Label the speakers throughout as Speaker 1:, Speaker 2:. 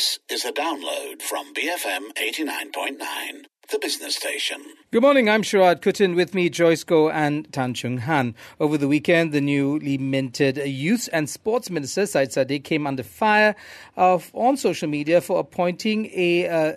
Speaker 1: This is a download from BFM 89.9, the business station.
Speaker 2: Good morning, I'm Sharaad Kuttan. With me, Joyce Goh and Tan Chung Han. Over the weekend, the newly minted Youth and Sports Minister, Syed Saddiq, came under fire of, on social media for appointing a uh,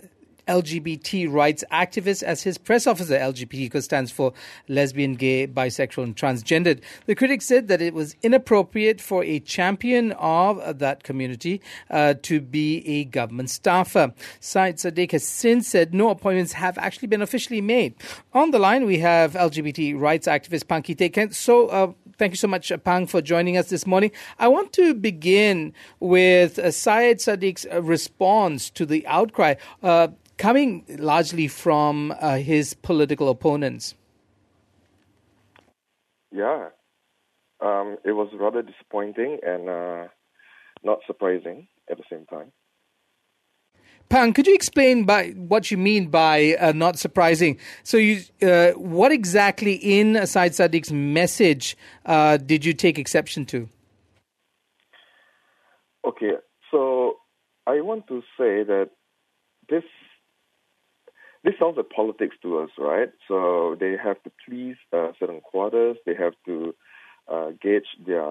Speaker 2: LGBT rights activist as his press officer. LGBT stands for lesbian, gay, bisexual, and transgendered. The critics said that it was inappropriate for a champion of that community uh, to be a government staffer. Syed Saddiq has since said no appointments have actually been officially made. On the line, we have LGBT rights activist Pang Khee Teik. So, uh, thank you so much, Pang, for joining us this morning. I want to begin with uh, Syed Saddiq's uh, response to the outcry. Uh, coming largely from uh, his political opponents.
Speaker 3: Yeah, um, it was rather disappointing and uh, not surprising at the same time.
Speaker 2: Pang, could you explain by what you mean by uh, not surprising? So, you, uh, what exactly in Syed Saddiq's message uh, did you take exception to?
Speaker 3: Okay, so I want to say that this this sounds like politics to us, right? So they have to please uh, certain quarters. They have to uh, gauge their,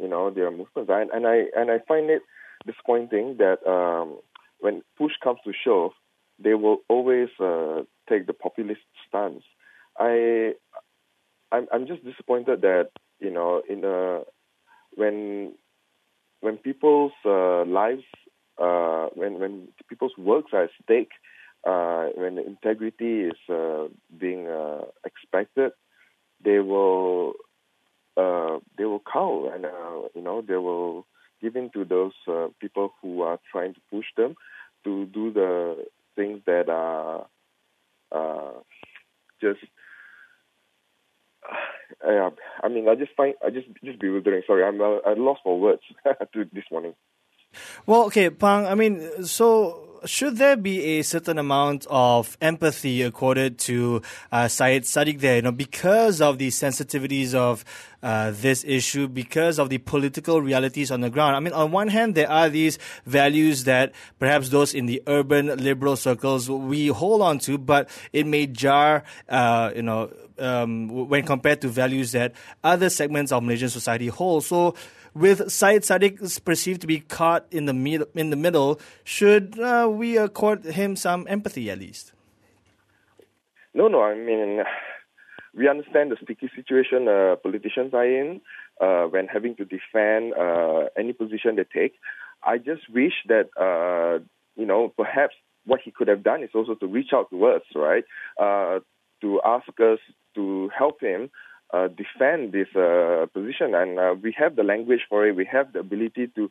Speaker 3: you know, their movements. And, and I and I find it disappointing that um, when push comes to shove, they will always uh, take the populist stance. I, I'm, I'm just disappointed that you know in a when when people's uh, lives uh, when when people's works are at stake uh, when integrity is uh, being uh, expected, they will uh, they will cow and uh, you know they will give in to those uh, people who are trying to push them to do the things that are just. Uh, I mean, I just find I just just bewildering. Sorry, I'm uh, I lost for words to this morning.
Speaker 4: Well, okay, Pang. I mean, so should there be a certain amount of empathy accorded to uh, Syed Saddiq there, you know, because of the sensitivities of uh, this issue, because of the political realities on the ground? I mean, on one hand, there are these values that perhaps those in the urban liberal circles we hold on to, but it may jar, uh, you know, um, when compared to values that other segments of Malaysian society hold. So, with Syed Saddiq perceived to be caught in the in the middle, should uh, we accord him some empathy at least?
Speaker 3: No, no. I mean, we understand the sticky situation uh, politicians are in uh, when having to defend uh, any position they take. I just wish that uh, you know perhaps what he could have done is also to reach out to us, right? Uh, to ask us to help him uh, defend this uh, position, and uh, we have the language for it. We have the ability to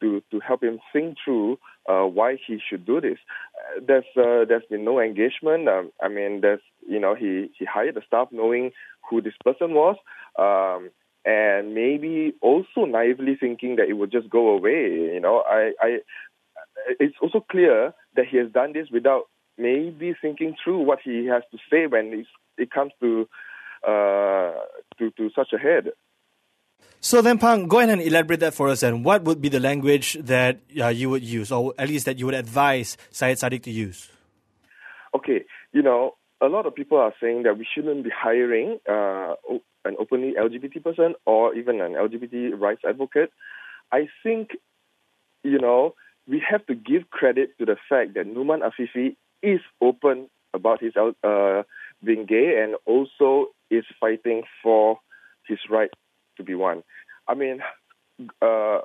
Speaker 3: to to help him think through uh, why he should do this. Uh, there's uh, there's been no engagement. Um, I mean, there's you know he he hired the staff knowing who this person was. Um, and maybe also naively thinking that it would just go away. You know, I, I, it's also clear that he has done this without maybe thinking through what he has to say when it comes to to, to such a head.
Speaker 4: So then, Pang, go ahead and elaborate that for us. And what would be the language that uh, you would use, or at least that you would advise Syed Saddiq to use?
Speaker 3: Okay, you know, a lot of people are saying that we shouldn't be hiring uh, an openly LGBT person or even an LGBT rights advocate. I think, you know, we have to give credit to the fact that Numan Afifi is open about his uh, being gay and also is fighting for his right to be one. I mean, uh,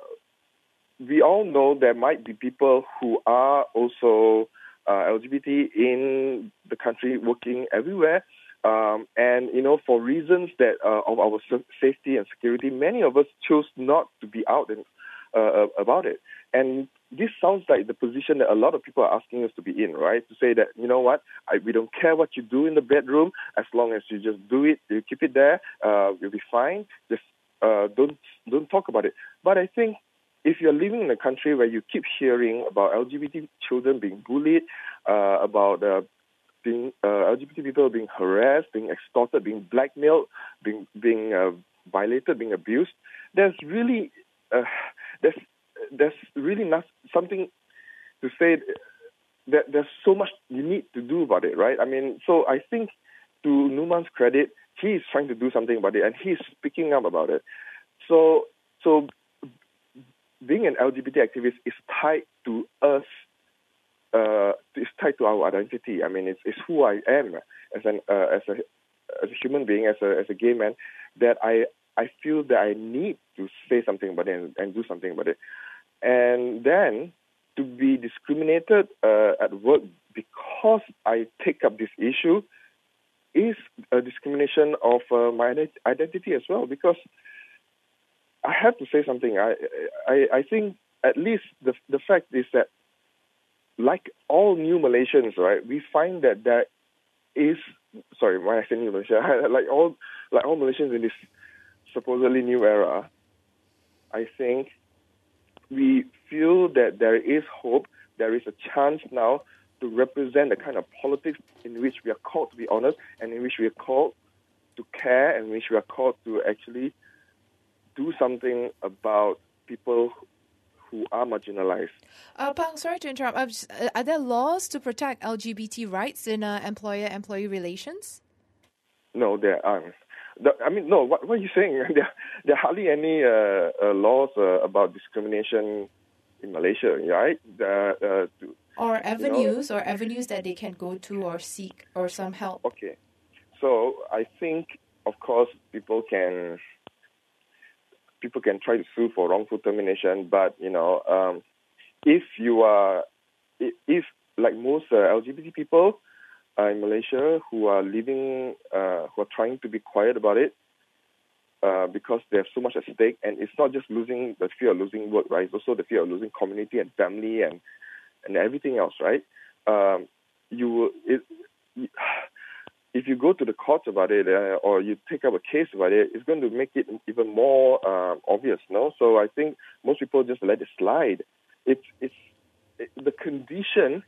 Speaker 3: we all know there might be people who are also uh, LGBT in the country working everywhere. Um, and, you know, for reasons that uh, of our safety and security, many of us chose not to be out and, uh, about it. And this sounds like the position that a lot of people are asking us to be in, right? To say that, you know what, I, we don't care what you do in the bedroom, as long as you just do it, you keep it there, uh, you'll be fine. Just uh, don't don't talk about it. But I think if you're living in a country where you keep hearing about LGBT children being bullied, uh, about uh, being uh, LGBT people being harassed, being extorted, being blackmailed, being being uh, violated, being abused, there's really uh, there's there's really not something to say that there's so much you need to do about it, right? I mean, so I think to Numan's credit, he is trying to do something about it and he's speaking up about it. So, so being an LGBT activist is tied to us. Uh, it's tied to our identity. I mean, it's, it's who I am as an uh, as a as a human being, as a as a gay man. That I I feel that I need to say something about it and, and do something about it. And then to be discriminated uh, at work because I take up this issue is a discrimination of uh, my identity as well because I have to say something. I, I, I think at least the, the fact is that, like all new Malaysians, right, we find that there is, sorry, when I say new Malaysia, like all, like all Malaysians in this supposedly new era, I think we feel that there is hope, there is a chance now to represent the kind of politics in which we are called to be honest and in which we are called to care and in which we are called to actually do something about people who are marginalized.
Speaker 5: Uh, Pang, sorry to interrupt. Uh, are there laws to protect LGBT rights in uh, employer-employee relations?
Speaker 3: No, there aren't. The, I mean, no. What, what are you saying? there, there are hardly any uh, uh, laws uh, about discrimination in Malaysia, right?
Speaker 5: The, to, or avenues, you know, or avenues that they can go to or seek or some help.
Speaker 3: Okay, so I think, of course, people can people can try to sue for wrongful termination, but you know, um, if you are, if like most uh, LGBT people uh, in Malaysia who are living, uh, who are trying to be quiet about it, uh, because they have so much at stake, and it's not just losing the fear of losing work, right? It's also the fear of losing community and family and and everything else, right? Um, you it, if you go to the courts about it uh, or you take up a case about it, it's going to make it even more uh, obvious, no? So I think most people just let it slide. It's it's it, the condition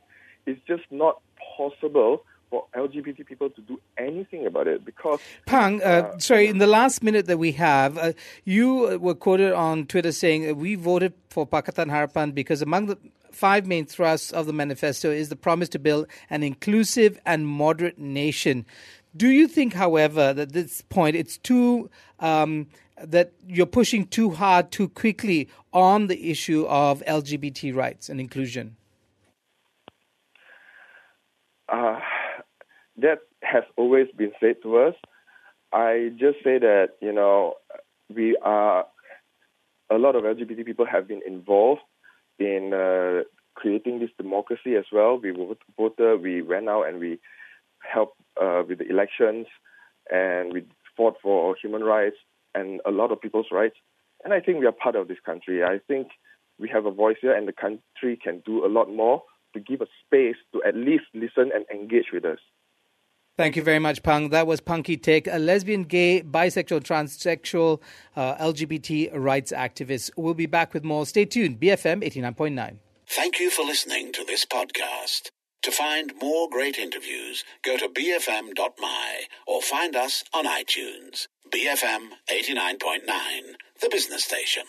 Speaker 3: is just not possible for LGBT people to do anything about it because.
Speaker 2: Pang, uh, uh, sorry, in the last minute that we have, uh, you were quoted on Twitter saying we voted for Pakatan Harapan because among the five main thrusts of the manifesto is the promise to build an inclusive and moderate nation. Do you think, however, that at this point it's too um, that you're pushing too hard, too quickly on the issue of LGBT rights and inclusion?
Speaker 3: Uh, that has always been said to us. I just say that you know we are a lot of LGBT people have been involved in uh, creating this democracy as well. We voted, we went out and we helped uh, with the elections, and we fought for human rights and a lot of people's rights. And I think we are part of this country. I think we have a voice here, and the country can do a lot more to give a space to at least listen and engage with us.
Speaker 2: Thank you very much, Pang. That was Pang Khee Teik, a lesbian, gay, bisexual, transsexual, uh, LGBT rights activist. We'll be back with more. Stay tuned. BFM 89.9.
Speaker 1: Thank you for listening to this podcast. To find more great interviews, go to bfm.my or find us on iTunes. BFM 89.9, the business station.